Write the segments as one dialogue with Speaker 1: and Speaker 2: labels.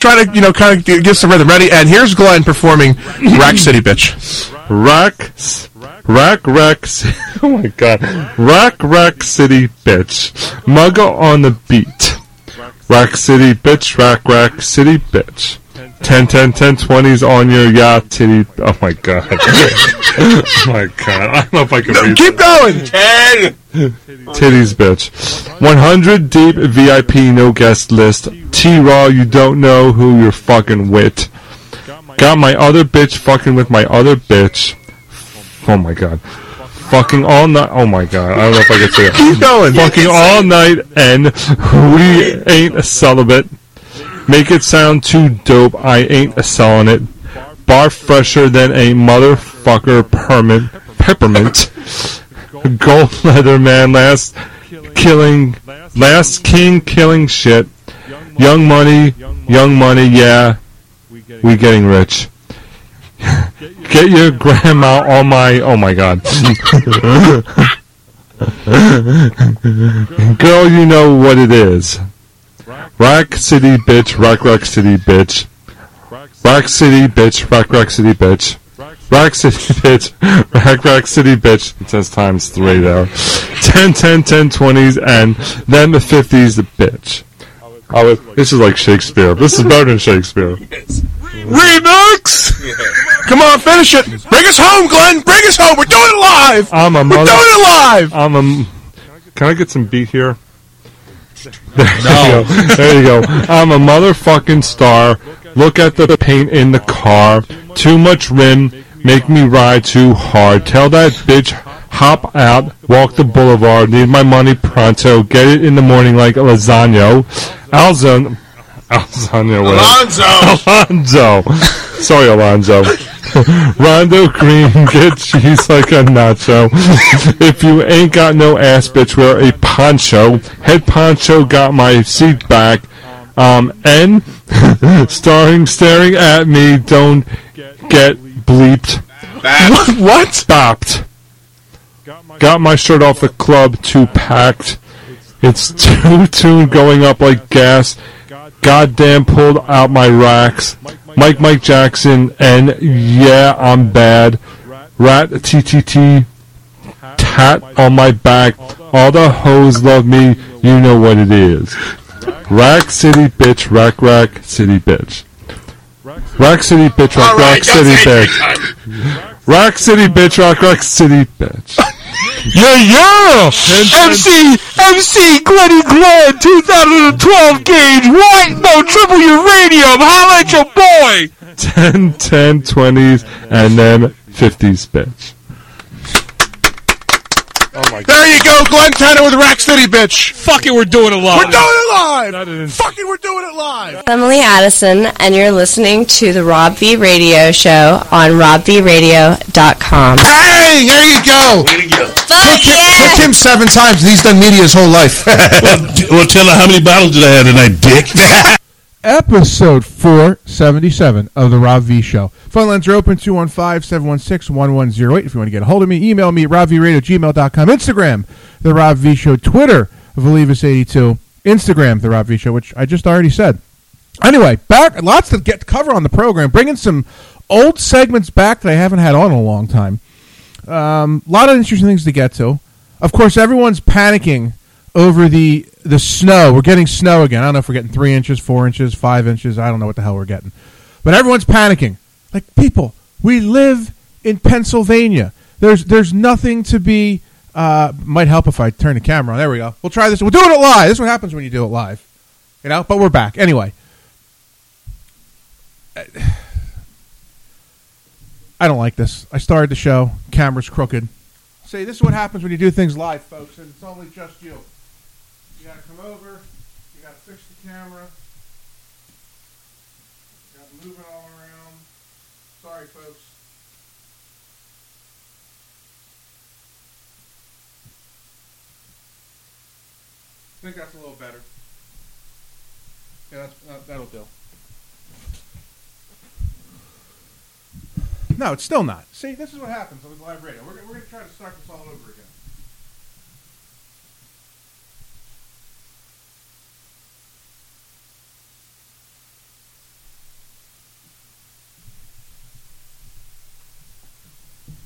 Speaker 1: try to, you know, kind of give some rhythm. Ready? And here's Glenn performing Rack City Bitch.
Speaker 2: Rack, rack, rack. ci- Oh my god, rack, rack, city, bitch. Mugga on the beat. Rack city, bitch. Rack, rack, city, bitch. 10, 10, 10, 20s on your yacht, titty. Oh my god. oh my god. I don't know if I can read
Speaker 1: Keep going.
Speaker 3: Ten.
Speaker 2: Titties, bitch. 100 deep VIP, no guest list. T-Raw, you don't know who you're fucking with. Got my other bitch fucking with my other bitch. Oh my god. Fucking all night. Oh my god. I don't know if I can say it.
Speaker 1: Keep going.
Speaker 2: Fucking all night and we ain't a celibate. Make it sound too dope. I ain't a selling it. Bar fresher than a motherfucker permit, peppermint. Gold leather man, last killing, last king killing shit. Young money, young money, yeah. We getting rich. Get your grandma on my, oh my god. Girl, you know what it is. Rock City bitch, Rock Rock City bitch. Rock City bitch, Rock Rock City bitch. Rock City bitch, Rock Rock City bitch. It says times three there. 10, 10, 10, 20s, and then the 50s, the bitch. I was, this is like Shakespeare. This is better than Shakespeare.
Speaker 1: Remix. Come on, finish it. Bring us home, Glenn. Bring us home. We're doing it live.
Speaker 2: I'm a
Speaker 1: We're
Speaker 2: mother.
Speaker 1: doing it live.
Speaker 2: I'm a. Can I get some beat here? There you go. There you go. I'm a motherfucking star. Look at the paint in the car. Too much rim. Make me ride too hard. Tell that bitch hop out. Walk the boulevard. Need my money pronto. Get it in the morning like a lasagna. Alzon. Alzano. whatever.
Speaker 3: Alonzo.
Speaker 2: Alonzo. Sorry, Alonzo. Rondo Green, get cheese like a nacho. if you ain't got no ass, bitch, wear a poncho. Head poncho got my seat back. Um, N, starring, staring at me, don't get bleeped.
Speaker 3: Back.
Speaker 1: What?
Speaker 2: Stopped. Got my shirt off the club, too packed. It's too tune going up like gas. Goddamn pulled out my racks. Mike Mike Jackson and yeah I'm bad. Rat TTT tat on my back. All the hoes love me. You know what it is. Rack City bitch. Rack Rack City bitch. Rack City bitch. Rack Rack City bitch. Rock City bitch, Rock Rock City bitch.
Speaker 1: Yeah, yeah. MC, MC, Glenny Glenn, 2012 gauge, white, no, triple uranium, holla at your boy.
Speaker 2: 10, 10, 20s, and then 50s bitch.
Speaker 1: There you go, Glenn Tanner with Rack City, bitch.
Speaker 4: Fuck it, we're doing it live.
Speaker 1: We're doing it live.
Speaker 2: That didn't-
Speaker 1: Fucking, we're doing it live.
Speaker 5: Emily Addison, and you're listening to the Rob V Radio Show on robvradio.com.
Speaker 1: Hey, there you go.
Speaker 3: Way to go.
Speaker 5: Fuck
Speaker 1: Took him seven times, and he's done media his whole life.
Speaker 3: Well, tell her how many bottles did I have tonight, dick?
Speaker 6: episode 477 of the Rob V Show. Phone lines are open 215 716 1108. If you want to get a hold of me, email me at robvradio@gmail.com. Instagram, The Rob V Show. Twitter, Valivas82. Instagram, The Rob V Show, which I just already said. Anyway, back lots to get to cover on the program. Bringing some old segments back that I haven't had on in a long time. Um, a lot of interesting things to get to. Of course, everyone's panicking over the the snow. We're getting snow again. I don't know if we're getting three inches, four inches, five inches. I don't know what the hell we're getting. But everyone's panicking. Like people, we live in Pennsylvania. There's there's nothing to be. Uh, might help if I turn the camera on. There we go. We'll try this. We're doing it live. This is what happens when you do it live. You know. But we're back anyway. I don't like this. I started the show. Camera's crooked. See, this is what happens when you do things live, folks, and it's only just you. Over. You gotta fix the camera. You gotta move it all around. Sorry, folks. I think that's a little better. Yeah, uh, that'll do. No, it's still not. See, this is what happens on live radio. We're, we're going to try to start this all over again.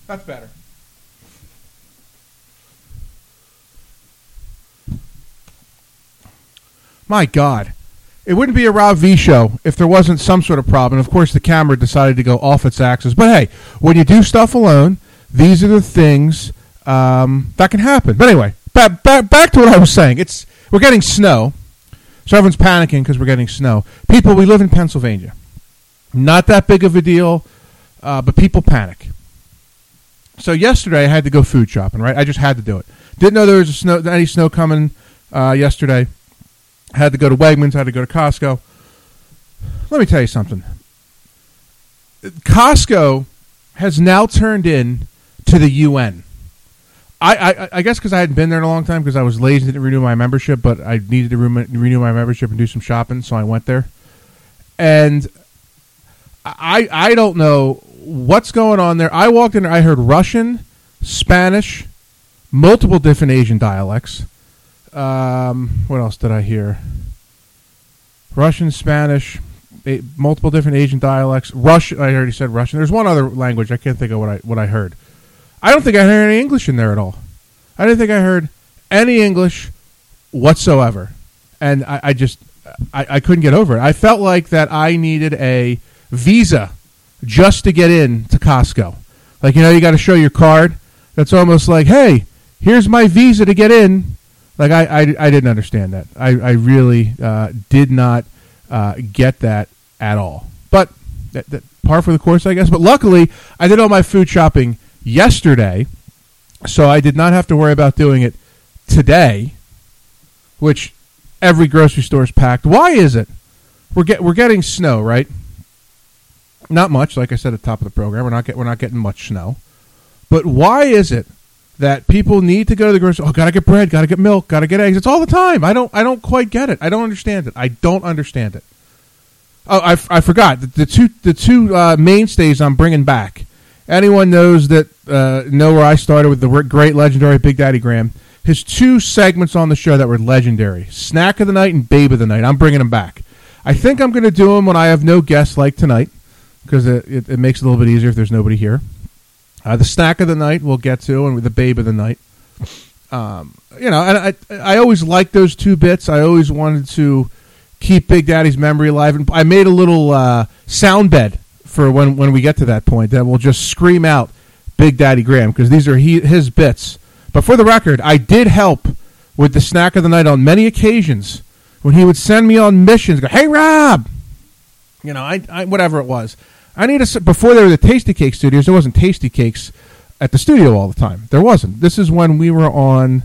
Speaker 6: That's better. My God. It wouldn't be a Rob V show if there wasn't some sort of problem. Of course, the camera decided to go off its axis. But hey, when you do stuff alone, these are the things um, that can happen. But anyway, back, back, back to what I was saying. It's We're getting snow. So everyone's panicking because we're getting snow. People, we live in Pennsylvania. Not that big of a deal, uh, but people panic. So yesterday I had to go food shopping, right? I just had to do it. Didn't know there was snow, any snow coming uh, yesterday. Had to go to Wegmans. Had to go to Costco. Let me tell you something. Costco has now turned in to the UN. I, I, I guess because I hadn't been there in a long time because I was lazy to renew my membership, but I needed to re- renew my membership and do some shopping, so I went there. And I I don't know what's going on there. I walked in there, I heard Russian, Spanish, multiple different Asian dialects. Um, what else did I hear? Russian, Spanish, a, multiple different Asian dialects. Russian. I already said Russian. There's one other language I can't think of what I what I heard. I don't think I heard any English in there at all. I didn't think I heard any English whatsoever, and I, I just I, I couldn't get over it. I felt like that I needed a visa just to get in to Costco. Like you know, you got to show your card. That's almost like, hey, here's my visa to get in. Like I, I, I didn't understand that. I, I really uh, did not uh, get that at all. But that, that par for the course, I guess. But luckily, I did all my food shopping yesterday, so I did not have to worry about doing it today. Which every grocery store is packed. Why is it? We're get we're getting snow, right? Not much, like I said at the top of the program. We're not get we're not getting much snow. But why is it that people need to go to the grocery? Oh, gotta get bread, gotta get milk, gotta get eggs. It's all the time. I don't I don't quite get it. I don't understand it. I don't understand it. Oh, I, I forgot the, the two the two uh, mainstays I'm bringing back. Anyone knows that uh, know where I started with the great legendary Big Daddy Graham. His two segments on the show that were legendary: Snack of the Night and Babe of the Night. I'm bringing them back. I think I'm going to do them when I have no guests like tonight because it, it, it, makes it a little bit easier if there's nobody here. Uh, the snack of the night we'll get to, and the babe of the night. Um, you know, and I I always liked those two bits. I always wanted to keep Big Daddy's memory alive, and I made a little uh, sound bed for when when we get to that point that will just scream out Big Daddy Graham because these are he, his bits. But for the record, I did help with the snack of the night on many occasions when he would send me on missions. Go, hey Rob, you know, I, I whatever it was. I need a before there were the Tasty Cake studios. There wasn't Tasty Cakes at the studio all the time. There wasn't. This is when we were on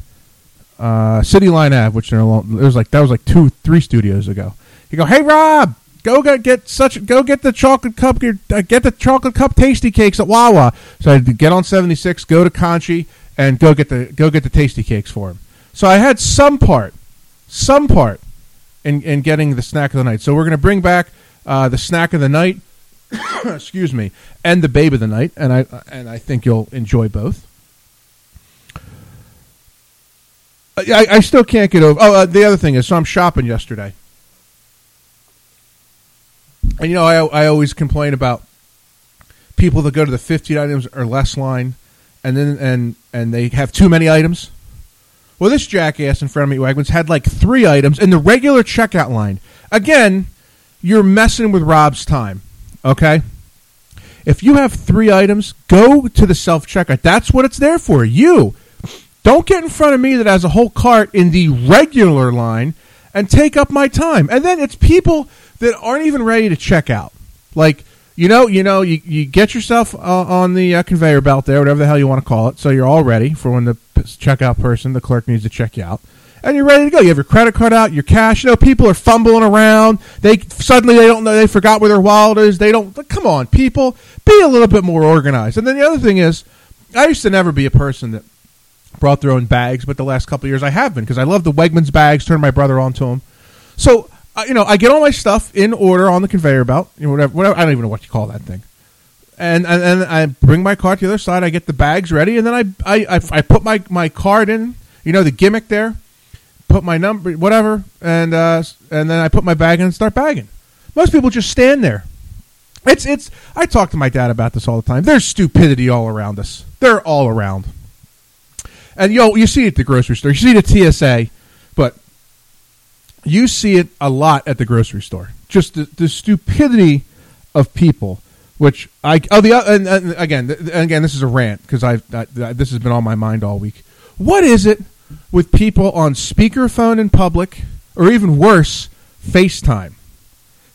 Speaker 6: uh, City Line Ave, which there was like that was like two, three studios ago. You go, hey Rob, go get, get such go get the chocolate cup uh, get the chocolate cup tasty cakes at Wawa. So I get on seventy six, go to Conshy, and go get the go get the tasty cakes for him. So I had some part, some part in in getting the snack of the night. So we're to bring back uh, the snack of the night excuse me, and the babe of the night, and I and I think you'll enjoy both. I, I still can't get over. Oh, uh, the other thing is, so I'm shopping yesterday, and you know, I I always complain about people that go to the 50 items or less line, and then and and they have too many items. Well, this jackass in front of me, Wegmans, had like three items in the regular checkout line. Again, you're messing with Rob's time. Okay? If you have three items, go to the self checkout. That's what it's there for. You. Don't get in front of me that has a whole cart in the regular line and take up my time. And then it's people that aren't even ready to check out. Like, you know, you know, you, you get yourself uh, on the uh, conveyor belt there, whatever the hell you want to call it, so you're all ready for when the checkout person, the clerk, needs to check you out and you're ready to go. You have your credit card out, your cash. You know, people are fumbling around. They suddenly they don't know they forgot where their wallet is. They don't. Come on, people, be a little bit more organized. And then the other thing is, I used to never be a person that brought their own bags, but the last couple years I have been because I love the Wegmans bags. Turned my brother onto them. So uh, you know, I get all my stuff in order on the conveyor belt. You know, whatever, whatever. I don't even know what you call that thing. And, and and I bring my cart to the other side. I get the bags ready, and then I I, I, I put my my card in. You know the gimmick there put my number, whatever, and uh, and then I put my bag in and start bagging. Most people just stand there. It's it's. I talk to my dad about this all the time. There's stupidity all around us. They're all around, and yo, you see it at the grocery store. You see it at TSA, but you see it a lot at the grocery store. Just the, the stupidity of people. Which I oh the and, and again and again this is a rant because I've uh, this has been on my mind all week. What is it with people on speakerphone in public, or even worse, FaceTime?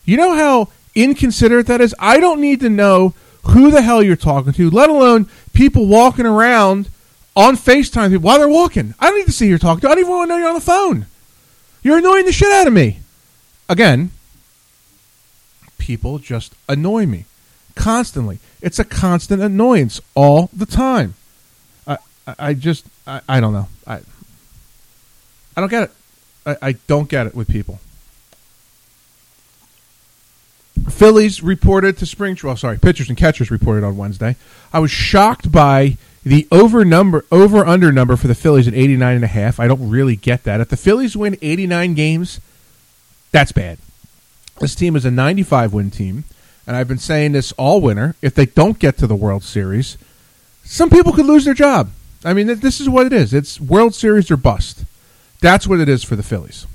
Speaker 6: You know how inconsiderate that is? I don't need to know who the hell you're talking to, let alone people walking around on FaceTime while they're walking. I don't need to see who you're talking to. I don't even want to know you're on the phone. You're annoying the shit out of me. Again, people just annoy me constantly. It's a constant annoyance all the time. I, I, I just, I, I don't know. I, I don't get it. I, I don't get it with people. Phillies reported to spring. Well, oh, sorry, pitchers and catchers reported on Wednesday. I was shocked by the over number, over under number for the Phillies at 89 and a half. I don't really get that. If the Phillies win 89 games, that's bad. This team is a 95 win team, and I've been saying this all winter. If they don't get to the World Series, some people could lose their job. I mean, this is what it is. It's World Series or bust. That's what it is for the Phillies.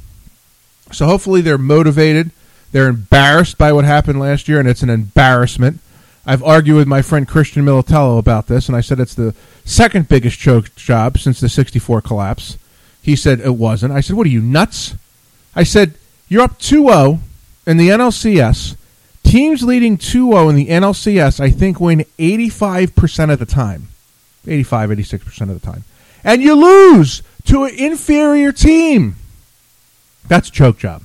Speaker 6: So hopefully they're motivated. They're embarrassed by what happened last year, and it's an embarrassment. I've argued with my friend Christian Militello about this, and I said it's the second biggest choke job since the 64 collapse. He said it wasn't. I said, What are you, nuts? I said, You're up 2 0 in the NLCS. Teams leading 2 0 in the NLCS, I think, win 85% of the time. 85, 86% of the time. And you lose to an inferior team. That's a choke job.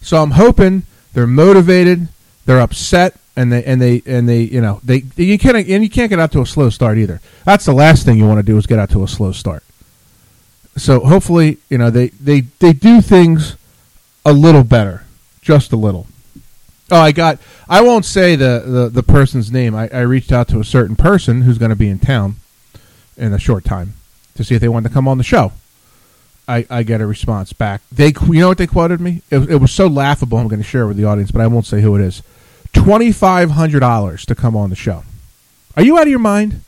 Speaker 6: So I'm hoping they're motivated, they're upset, and they and they and they you know they you can't and you can't get out to a slow start either. That's the last thing you want to do is get out to a slow start. So hopefully you know they they they do things a little better, just a little. Oh, I got. I won't say the the, the person's name. I, I reached out to a certain person who's going to be in town in a short time to see if they wanted to come on the show. I, I get a response back. They, you know what they quoted me? It, it was so laughable. I'm going to share it with the audience, but I won't say who it is. Twenty five hundred dollars to come on the show. Are you out of your mind?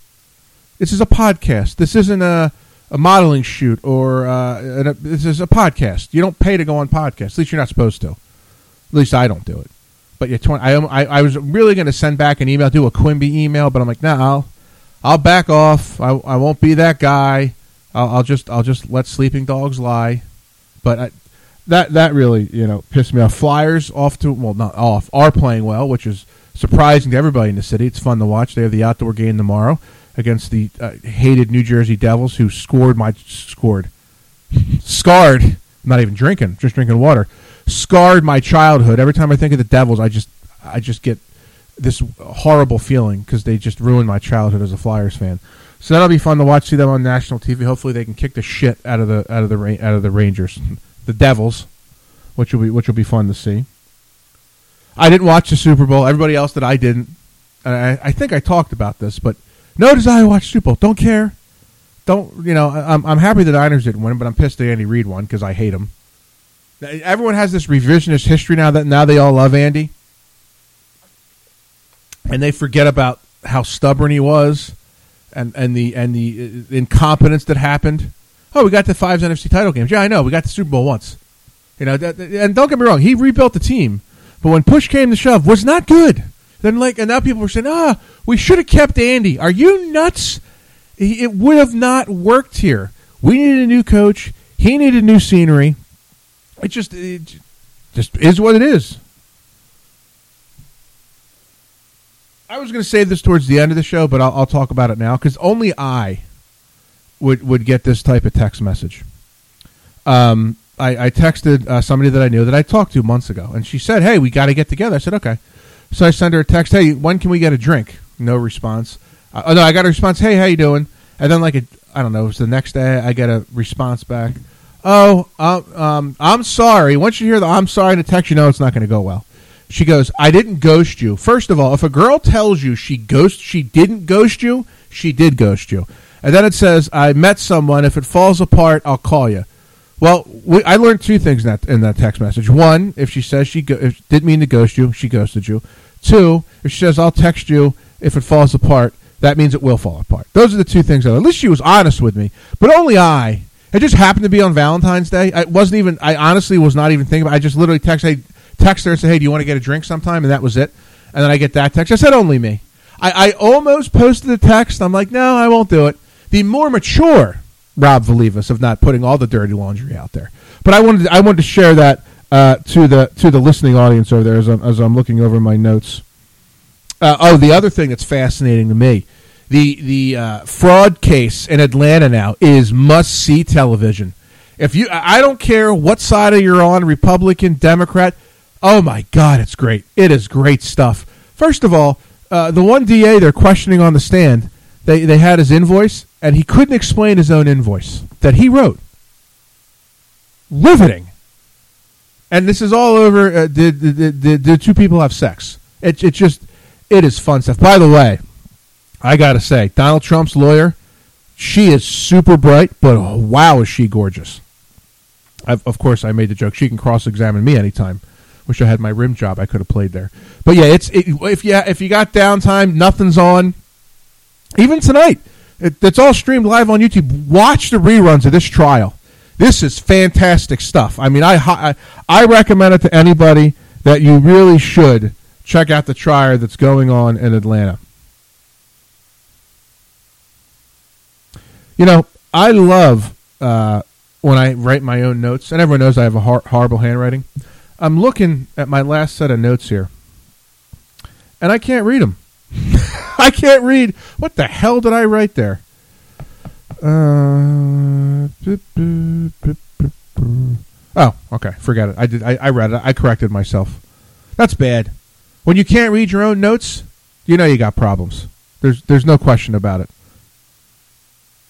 Speaker 6: This is a podcast. This isn't a a modeling shoot or uh, a, this is a podcast. You don't pay to go on podcasts. At least you're not supposed to. At least I don't do it. But yeah, 20, I, I, I was really going to send back an email, do a Quimby email, but I'm like, nah, I'll, I'll back off. I, I won't be that guy. I'll, I'll just I'll just let sleeping dogs lie. But I, that that really you know pissed me off. Flyers off to well not off are playing well, which is surprising to everybody in the city. It's fun to watch. They have the outdoor game tomorrow against the uh, hated New Jersey Devils, who scored my scored scarred. Not even drinking, just drinking water. Scarred my childhood. Every time I think of the Devils, I just I just get this horrible feeling because they just ruined my childhood as a Flyers fan. So that'll be fun to watch. See them on national TV. Hopefully, they can kick the shit out of the out of the out of the Rangers, the Devils, which will be which will be fun to see. I didn't watch the Super Bowl. Everybody else that I didn't. I, I think I talked about this, but no desire to watch Super Bowl. Don't care. Don't you know? I'm I'm happy the Niners didn't win, but I'm pissed that Andy Reid won because I hate him. Everyone has this revisionist history now that now they all love Andy, and they forget about how stubborn he was and and the and the incompetence that happened. Oh, we got the five NFC title games. Yeah, I know. We got the Super Bowl once. You know, that, and don't get me wrong, he rebuilt the team, but when push came to shove, was not good. Then like, and now people were saying, ah, we should have kept Andy. Are you nuts? It would have not worked here. We needed a new coach. He needed new scenery. It just, it just is what it is. I was going to say this towards the end of the show, but I'll, I'll talk about it now because only I would would get this type of text message. Um, I, I texted uh, somebody that I knew that I talked to months ago, and she said, "Hey, we got to get together." I said, "Okay." So I sent her a text, "Hey, when can we get a drink?" No response. Uh, oh no, I got a response. Hey, how you doing? And then like I don't know, it was the next day. I get a response back. Oh, uh, um, I'm sorry. Once you hear the "I'm sorry" in a text, you know it's not going to go well. She goes, I didn't ghost you. First of all, if a girl tells you she ghost, she didn't ghost you, she did ghost you. And then it says, I met someone. If it falls apart, I'll call you. Well, we, I learned two things in that, in that text message. One, if she says she go, if, didn't mean to ghost you, she ghosted you. Two, if she says I'll text you if it falls apart, that means it will fall apart. Those are the two things. That, at least she was honest with me, but only I. It just happened to be on Valentine's Day. I wasn't even. I honestly was not even thinking. about I just literally texted, hey, text her and say, hey, do you want to get a drink sometime? And that was it. And then I get that text. I said only me. I, I almost posted a text. I'm like, no, I won't do it. The more mature Rob Valivas of not putting all the dirty laundry out there. But I wanted to, I wanted to share that uh, to the to the listening audience over there as I'm, as I'm looking over my notes. Uh, oh, the other thing that's fascinating to me, the the uh, fraud case in Atlanta now is must see television. If you, I don't care what side of you're on, Republican, Democrat. Oh my God, it's great! It is great stuff. First of all, uh, the one DA they're questioning on the stand, they they had his invoice, and he couldn't explain his own invoice that he wrote. Riveting. And this is all over. Uh, did, did, did, did two people have sex? It, it just, it is fun stuff. By the way, I got to say, Donald Trump's lawyer, she is super bright, but oh, wow, is she gorgeous. I've, of course, I made the joke. She can cross examine me anytime. Wish I had my rim job. I could have played there. But yeah, it's it, if you if you got downtime, nothing's on. Even tonight, it, it's all streamed live on YouTube. Watch the reruns of this trial. This is fantastic stuff. I mean, I I, I recommend it to anybody that you really should check out the trial that's going on in Atlanta. You know, I love uh, when I write my own notes, and everyone knows I have a hor- horrible handwriting. I'm looking at my last set of notes here, and I can't read them. I can't read. What the hell did I write there? Uh, oh, okay. Forget it. I did. I, I read it. I corrected myself. That's bad. When you can't read your own notes, you know you got problems. There's there's no question about it.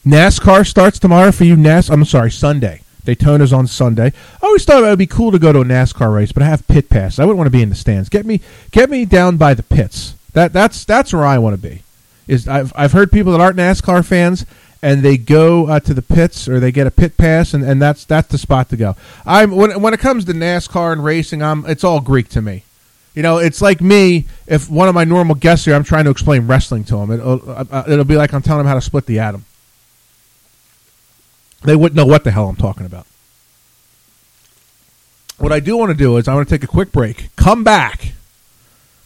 Speaker 6: NASCAR starts tomorrow for you. NAS. I'm sorry, Sunday. Daytona's on Sunday. I always thought it would be cool to go to a NASCAR race, but I have pit pass. I wouldn't want to be in the stands. Get me, get me down by the pits. That that's that's where I want to be. Is I've I've heard people that aren't NASCAR fans and they go uh, to the pits or they get a pit pass and, and that's that's the spot to go. I'm when when it comes to NASCAR and racing, I'm it's all Greek to me. You know, it's like me if one of my normal guests here, I'm trying to explain wrestling to them. It'll, uh, uh it'll be like I'm telling him how to split the atom. They wouldn't know what the hell I'm talking about. What I do want to do is I want to take a quick break, come back,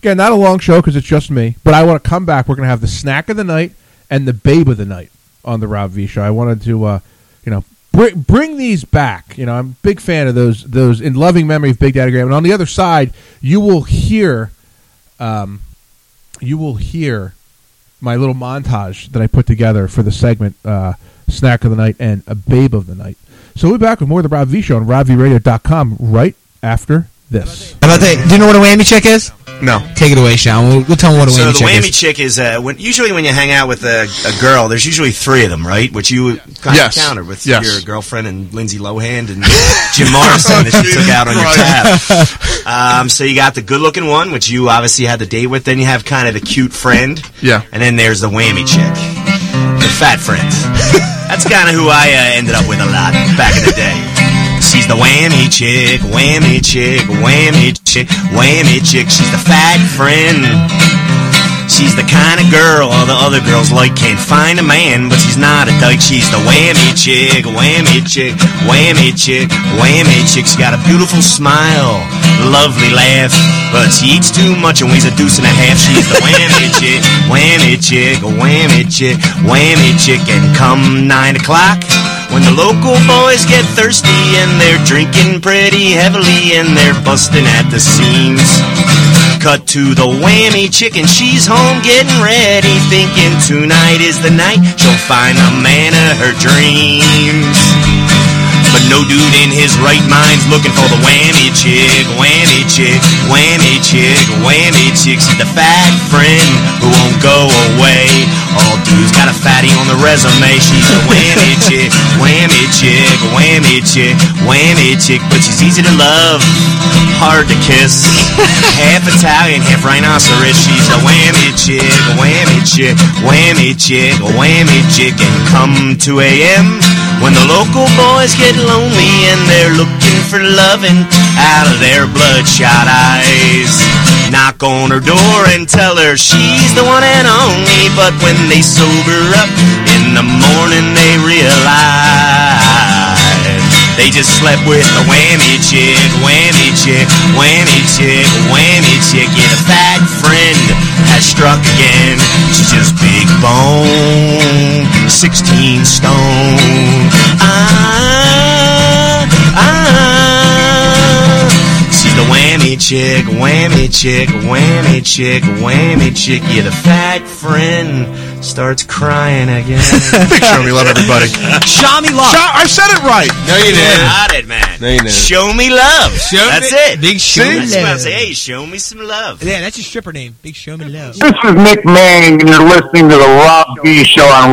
Speaker 6: Again, not a long show because it's just me, but I want to come back. We're going to have the snack of the night and the babe of the night on the Rob V show. I wanted to, uh, you know, bring bring these back. You know, I'm a big fan of those those in loving memory of Big Daddy Graham. And on the other side, you will hear, um, you will hear my little montage that I put together for the segment uh, snack of the night and a babe of the night. So we'll be back with more of the Rob V show on RobVRadio.com right after this.
Speaker 4: How about that? Do you know what a whammy chick is?
Speaker 7: No.
Speaker 4: Take it away, Sean. We'll, we'll tell them what a
Speaker 7: So
Speaker 4: whammy
Speaker 7: the
Speaker 4: check
Speaker 7: whammy
Speaker 4: is.
Speaker 7: chick is uh, when usually when you hang out with a, a girl, there's usually three of them, right? Which you kind
Speaker 1: Yes.
Speaker 7: of countered with
Speaker 1: Yes.
Speaker 7: your girlfriend and Lindsay Lohan and Jim Morrison that you took out on your tab. Um, so you got the good-looking one, which you obviously had the date with. Then you have kind of the cute friend.
Speaker 1: Yeah.
Speaker 7: And then there's the whammy chick, fat friends. That's kind of who I uh, ended up with a lot back in the day. She's the whammy chick, whammy chick, whammy chick, whammy chick. She's the fat friend. She's the kind of girl all the other girls like can't find a man, but she's not a dyke. She's the whammy chick, whammy chick, whammy chick, whammy chick. She got a beautiful smile, lovely laugh, but she eats too much and weighs a deuce and a half. She's the whammy chick, whammy chick, whammy chick, whammy chick. And come nine o'clock. When the local boys get thirsty and they're drinking pretty heavily and they're busting at the seams. Cut to the whammy chicken, she's home getting ready, thinking tonight is the night she'll find the man of her dreams. No dude in his right mind's looking for the whammy chick, whammy chick, whammy chick, whammy chick. She's the fat friend who won't go away. All dudes got a fatty on the resume. She's a whammy chick, whammy chick, whammy chick, whammy chick. But she's easy to love, hard to kiss. half Italian, half rhinoceros. She's a whammy chick, whammy chick, whammy chick, whammy chick. And come 2 a.m. When the local boys get lonely and they're looking for loving out of their bloodshot eyes. knock on her door and tell her she's the one and only. But when they sober up in the morning, they realize they just slept with a whammy chick, whammy chick, whammy chick, whammy chick. Yeah, a fat friend has struck again. She's just big bone, 16 stone. Ah, whammy chick, whammy chick, whammy chick, whammy chick. Yeah, the fat friend starts crying again.
Speaker 8: Big show me love, everybody.
Speaker 4: Show me love.
Speaker 8: Show- I said it right.
Speaker 3: No, you didn't.
Speaker 7: Got it, man.
Speaker 3: No, you didn't.
Speaker 7: Show me love.
Speaker 4: Show
Speaker 7: That's
Speaker 4: me-
Speaker 7: it.
Speaker 4: Big show
Speaker 7: I
Speaker 4: me
Speaker 7: was about
Speaker 4: love.
Speaker 7: to say, hey, show me some love.
Speaker 4: Yeah, that's your stripper name. Big show me love.
Speaker 1: This is Nick Manning, and you're listening to the Rob V Show on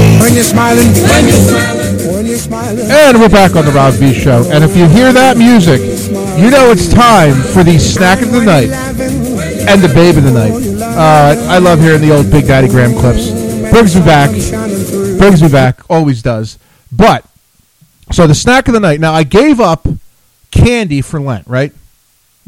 Speaker 9: when you're smiling, when you're smiling.
Speaker 6: And we're back on the Rob V Show. And if you hear that music, you know it's time for the snack of the night and the babe of the night. Uh, I love hearing the old Big Daddy Graham clips. Brings me back. Brings me back. Always does. But, so the snack of the night. Now, I gave up candy for Lent, right?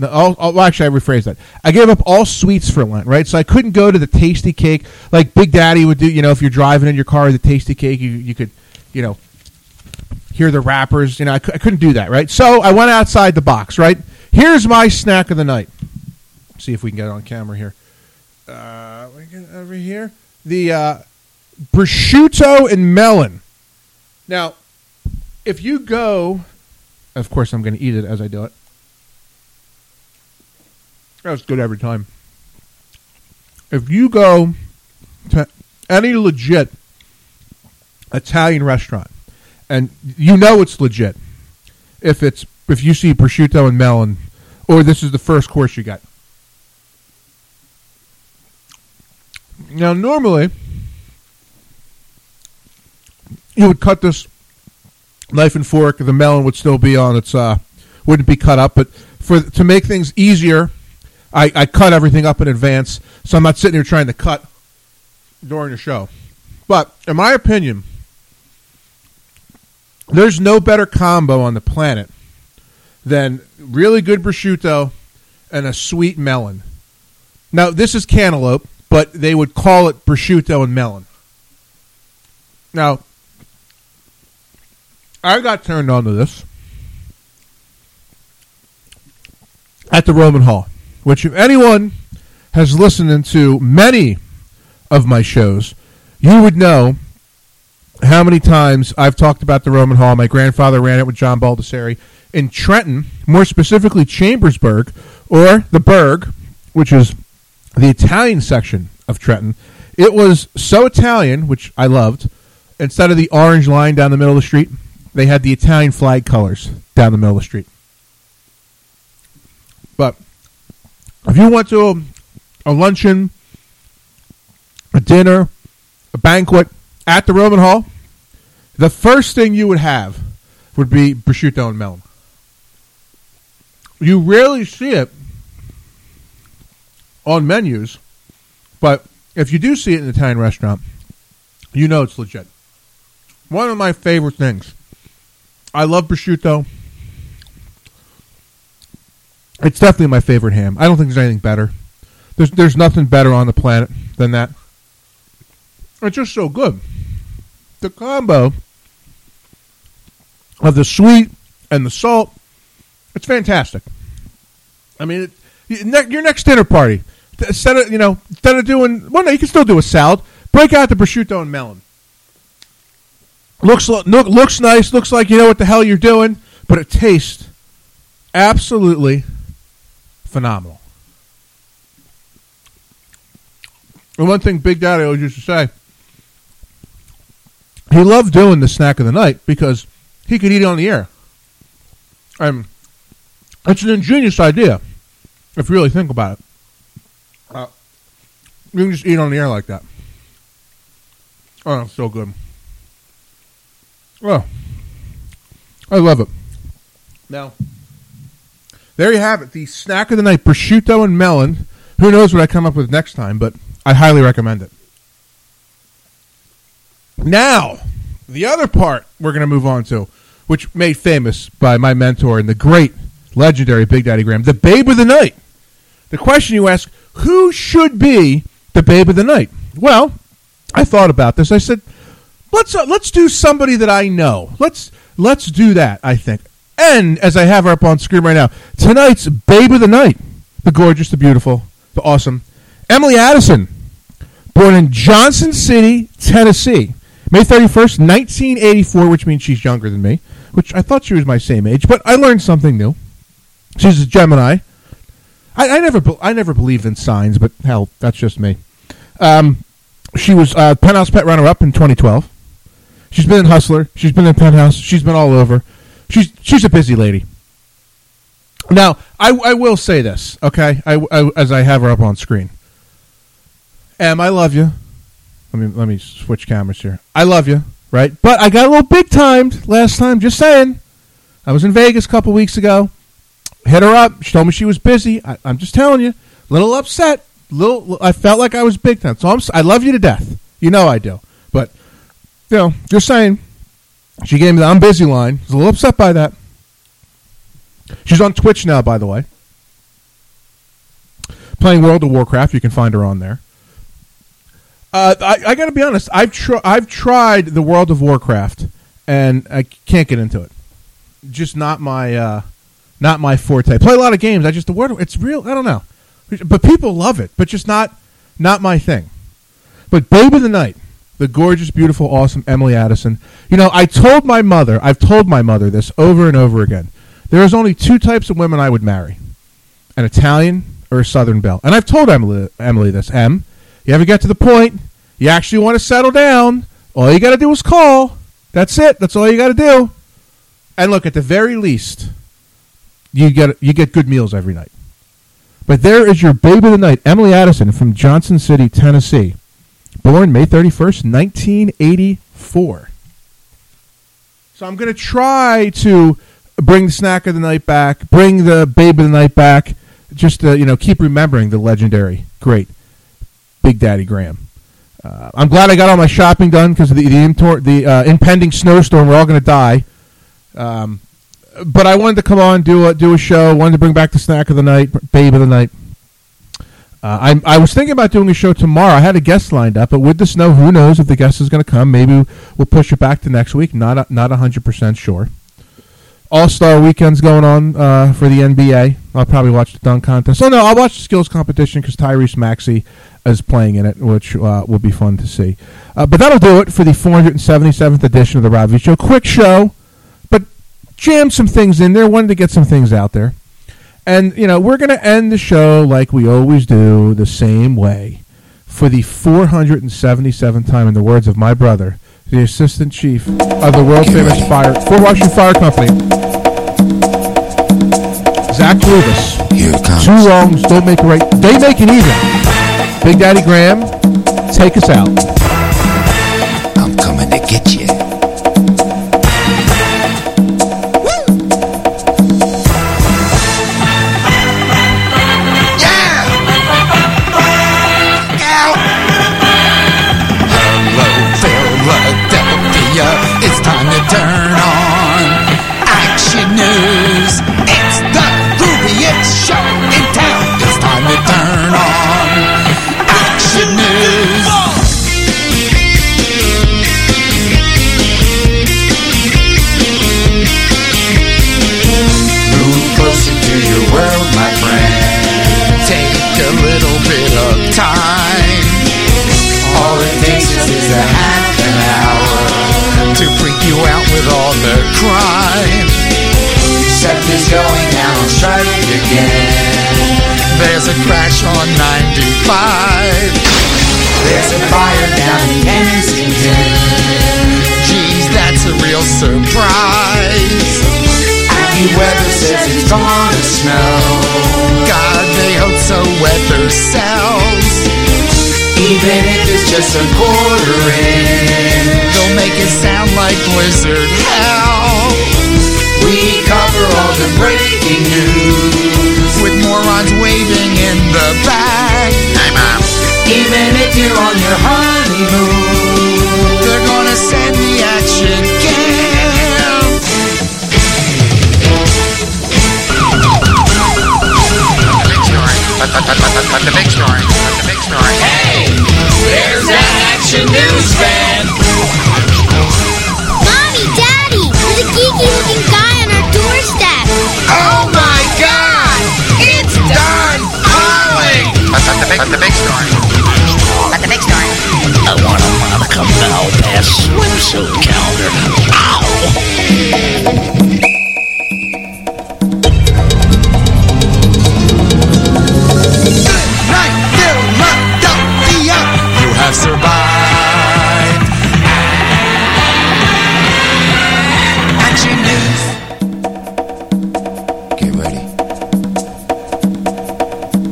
Speaker 6: No, all, well, actually, I rephrased that. I gave up all sweets for Lent, right? So I couldn't go to the tasty cake like Big Daddy would do. You know, if you're driving in your car, the tasty cake, you, you could, you know, hear the rappers. You know, I, couldn't do that, right? So I went outside the box, right? Here's my snack of the night. See if we can get it on camera here. Uh, over here. The uh, prosciutto and melon. Now, if you go, of course, I'm going to eat it as I do it. That's good every time. If you go to any legit Italian restaurant, and you know it's legit, if it's if you see prosciutto and melon, or this is the first course you got. Now, normally, you would cut this knife and fork. The melon would still be on its, uh, wouldn't be cut up. But for to make things easier, I, I cut everything up in advance, so I'm not sitting here trying to cut during the show. But in my opinion, there's no better combo on the planet than really good prosciutto and a sweet melon. Now, this is cantaloupe, but they would call it prosciutto and melon. Now, I got turned on to this at the Roman Hall, which, if anyone has listened to many of my shows, you would know how many times I've talked about the Roman Hall. My grandfather ran it with John Baldessari in Trenton, more specifically Chambersburg, or the Burg, which is the Italian section of Trenton. It was so Italian, which I loved. Instead of the orange line down the middle of the street, they had the Italian flag colors down the middle of the street. But if you went to a, a luncheon, a dinner, a banquet at the Roman Hall, the first thing you would have would be prosciutto and melon. You rarely see it on menus, but if you do see it in an Italian restaurant, you know it's legit. One of my favorite things. I love prosciutto. It's definitely my favorite ham. I don't think there's anything better. There's there's nothing better on the planet than that. It's just so good. The combo of the sweet and the salt, it's fantastic. I mean, it, your next dinner party, instead of you know, instead of doing well, no, you can still do a salad. Break out the prosciutto and melon. Looks lo- look, looks nice. Looks like you know what the hell you're doing, but it tastes absolutely phenomenal. And one thing Big Daddy always used to say, he loved doing the snack of the night because he could eat it on the air. Um, it's an ingenious idea, if you really think about it. Uh, you can just eat on the air like that. Oh, it's so good. Oh, I love it. Now, there you have it. The snack of the night: prosciutto and melon. Who knows what I come up with next time? But I highly recommend it. Now, the other part we're going to move on to, which made famous by my mentor and the great, legendary Big Daddy Graham, the Babe of the Night. The question you ask: Who should be the Babe of the Night? Well, I thought about this. I said, let's uh, let's do somebody that I know. Let's let's do that. I think. And as I have her up on screen right now, tonight's Babe of the Night, the gorgeous, the beautiful, the awesome Emily Addison, born in Johnson City, Tennessee, May 31st, 1984, which means she's younger than me, which I thought she was my same age, but I learned something new. She's a Gemini. I, I never I never believed in signs, but hell, that's just me. Um, she was uh, Penthouse Pet Runner Up in 2012. She's been in Hustler. She's been in Penthouse. She's been all over. She's she's a busy lady. Now, I, I will say this, okay? I, I- as I have her up on screen. Em, I love you. Let me let me switch cameras here. I love you, right? But I got a little big timed last time. Just saying. I was in Vegas a couple weeks ago. Hit her up. She told me she was busy. I, I'm just telling you, little upset. Little, I felt like I was big time. So I'm, I love you to death. You know I do. But you know, just saying. She gave me the I'm busy line. I was a little upset by that. She's on Twitch now, by the way. Playing World of Warcraft. You can find her on there. Uh, I, I got to be honest. I've tr- I've tried the World of Warcraft, and I can't get into it. Just not my uh, not my forte. Play a lot of games. I just the word it's real. I don't know, but people love it. But just not not my thing. But Babe of the Night, the gorgeous, beautiful, awesome Emily Addison. You know, I told my mother. I've told my mother this over and over again. There is only two types of women I would marry: an Italian or a Southern belle. And I've told Emily Emily this. Em, you ever get to the point you actually want to settle down? All you got to do is call. That's it. That's all you got to do. And look, at the very least, you get you get good meals every night. But there is your babe of the night, Emily Addison from Johnson City, Tennessee, born May thirty first, nineteen eighty four. So I'm going to try to bring the snack of the night back, bring the babe of the night back, just to you know keep remembering the legendary, great Big Daddy Graham. Uh, I'm glad I got all my shopping done because the the, intor- the uh, impending snowstorm. We're all going to die. Um, but I wanted to come on do a do a show. Wanted to bring back the snack of the night, babe of the night. Uh, I I was thinking about doing a show tomorrow. I had a guest lined up, but with the snow, who knows if the guest is going to come? Maybe we'll push it back to next week. Not a, not hundred percent sure. All Star Weekend's going on uh, for the NBA. I'll probably watch the dunk contest. Oh no, I'll watch the skills competition because Tyrese Maxey is playing in it, which uh, will be fun to see. Uh, but that'll do it for the 477th edition of the V Show. Quick show, but jam some things in there. Wanted to get some things out there, and you know we're going to end the show like we always do, the same way, for the 477th time. In the words of my brother, the assistant chief of the world famous fire Fort Washington Fire Company. Zach Rubis. Two wrongs don't make a right. They make it even. Big Daddy Graham, take us out.
Speaker 10: I'm coming to get you. Again. There's a crash on 95. There's a fire down in Kensington. Geez, that's a real surprise. AccuWeather says it's gonna snow. God, they hope so weather sells. Even if it's just a quarter inch, they'll make it sound like blizzard hell. We cover all the breaking news with morons waving in the back. Hey, Mom. Even if you're on your honeymoon, they're gonna send the action cam.
Speaker 11: The big. But, but, but, but, but the big story.